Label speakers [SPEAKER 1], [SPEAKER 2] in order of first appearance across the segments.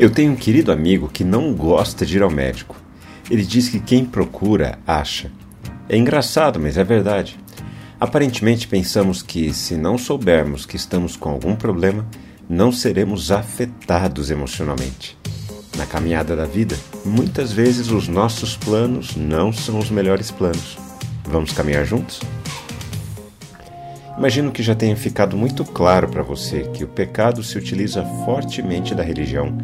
[SPEAKER 1] Eu tenho um querido amigo que não gosta de ir ao médico. Ele diz que quem procura, acha. É engraçado, mas é verdade. Aparentemente pensamos que, se não soubermos que estamos com algum problema, não seremos afetados emocionalmente. Na caminhada da vida, muitas vezes os nossos planos não são os melhores planos. Vamos caminhar juntos? Imagino que já tenha ficado muito claro para você que o pecado se utiliza fortemente da religião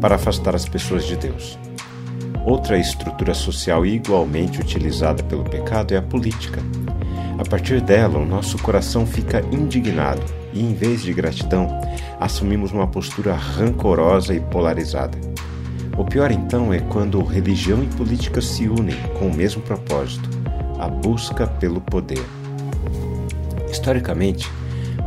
[SPEAKER 1] para afastar as pessoas de Deus. Outra estrutura social igualmente utilizada pelo pecado é a política. A partir dela, o nosso coração fica indignado e, em vez de gratidão, assumimos uma postura rancorosa e polarizada. O pior então é quando religião e política se unem com o mesmo propósito, a busca pelo poder. Historicamente,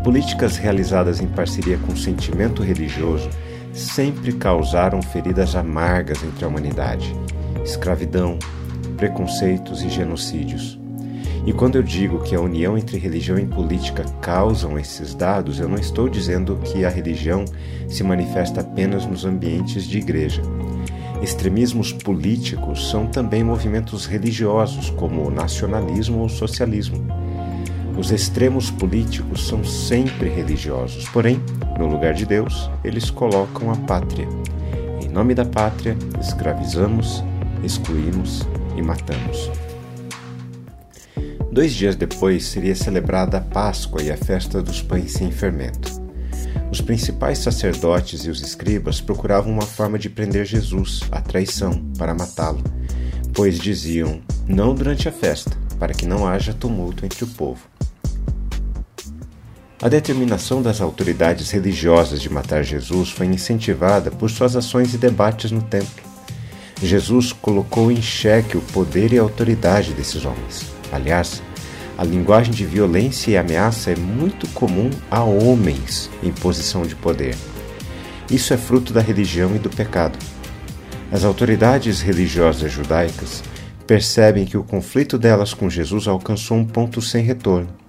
[SPEAKER 1] políticas realizadas em parceria com o sentimento religioso sempre causaram feridas amargas entre a humanidade, escravidão, preconceitos e genocídios. E quando eu digo que a união entre religião e política causam esses dados, eu não estou dizendo que a religião se manifesta apenas nos ambientes de igreja. Extremismos políticos são também movimentos religiosos, como o nacionalismo ou socialismo. Os extremos políticos são sempre religiosos, porém, no lugar de Deus, eles colocam a pátria. Em nome da pátria, escravizamos, excluímos e matamos. Dois dias depois seria celebrada a Páscoa e a festa dos pães sem fermento. Os principais sacerdotes e os escribas procuravam uma forma de prender Jesus, a traição, para matá-lo, pois diziam: não durante a festa, para que não haja tumulto entre o povo. A determinação das autoridades religiosas de matar Jesus foi incentivada por suas ações e debates no templo. Jesus colocou em xeque o poder e a autoridade desses homens. Aliás, a linguagem de violência e ameaça é muito comum a homens em posição de poder. Isso é fruto da religião e do pecado. As autoridades religiosas judaicas percebem que o conflito delas com Jesus alcançou um ponto sem retorno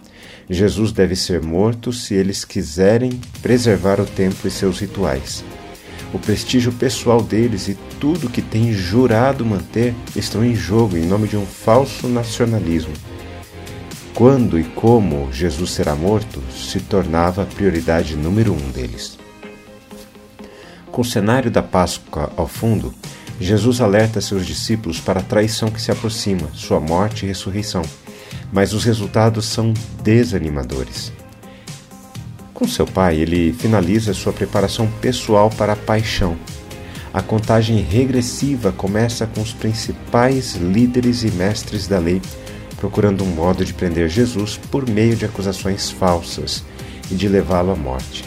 [SPEAKER 1] Jesus deve ser morto se eles quiserem preservar o templo e seus rituais. O prestígio pessoal deles e tudo que têm jurado manter estão em jogo em nome de um falso nacionalismo. Quando e como Jesus será morto se tornava a prioridade número um deles. Com o cenário da Páscoa ao fundo, Jesus alerta seus discípulos para a traição que se aproxima, sua morte e ressurreição mas os resultados são desanimadores. Com seu pai, ele finaliza sua preparação pessoal para a paixão. A contagem regressiva começa com os principais líderes e mestres da lei, procurando um modo de prender Jesus por meio de acusações falsas e de levá-lo à morte.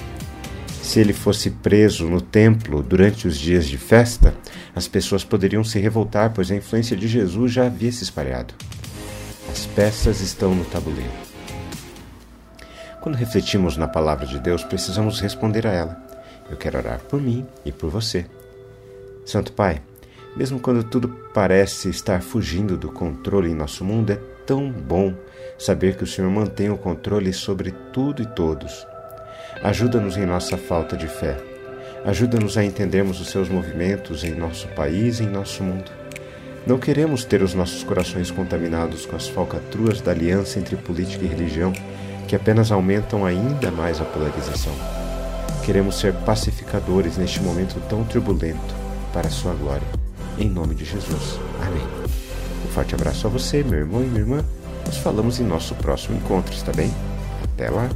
[SPEAKER 1] Se ele fosse preso no templo durante os dias de festa, as pessoas poderiam se revoltar, pois a influência de Jesus já havia se espalhado. As peças estão no tabuleiro. Quando refletimos na palavra de Deus, precisamos responder a ela. Eu quero orar por mim e por você. Santo Pai, mesmo quando tudo parece estar fugindo do controle em nosso mundo, é tão bom saber que o Senhor mantém o controle sobre tudo e todos. Ajuda-nos em nossa falta de fé. Ajuda-nos a entendermos os seus movimentos em nosso país e em nosso mundo. Não queremos ter os nossos corações contaminados com as falcatruas da aliança entre política e religião, que apenas aumentam ainda mais a polarização. Queremos ser pacificadores neste momento tão turbulento, para a sua glória. Em nome de Jesus. Amém. Um forte abraço a você, meu irmão e minha irmã. Nos falamos em nosso próximo encontro, está bem? Até lá!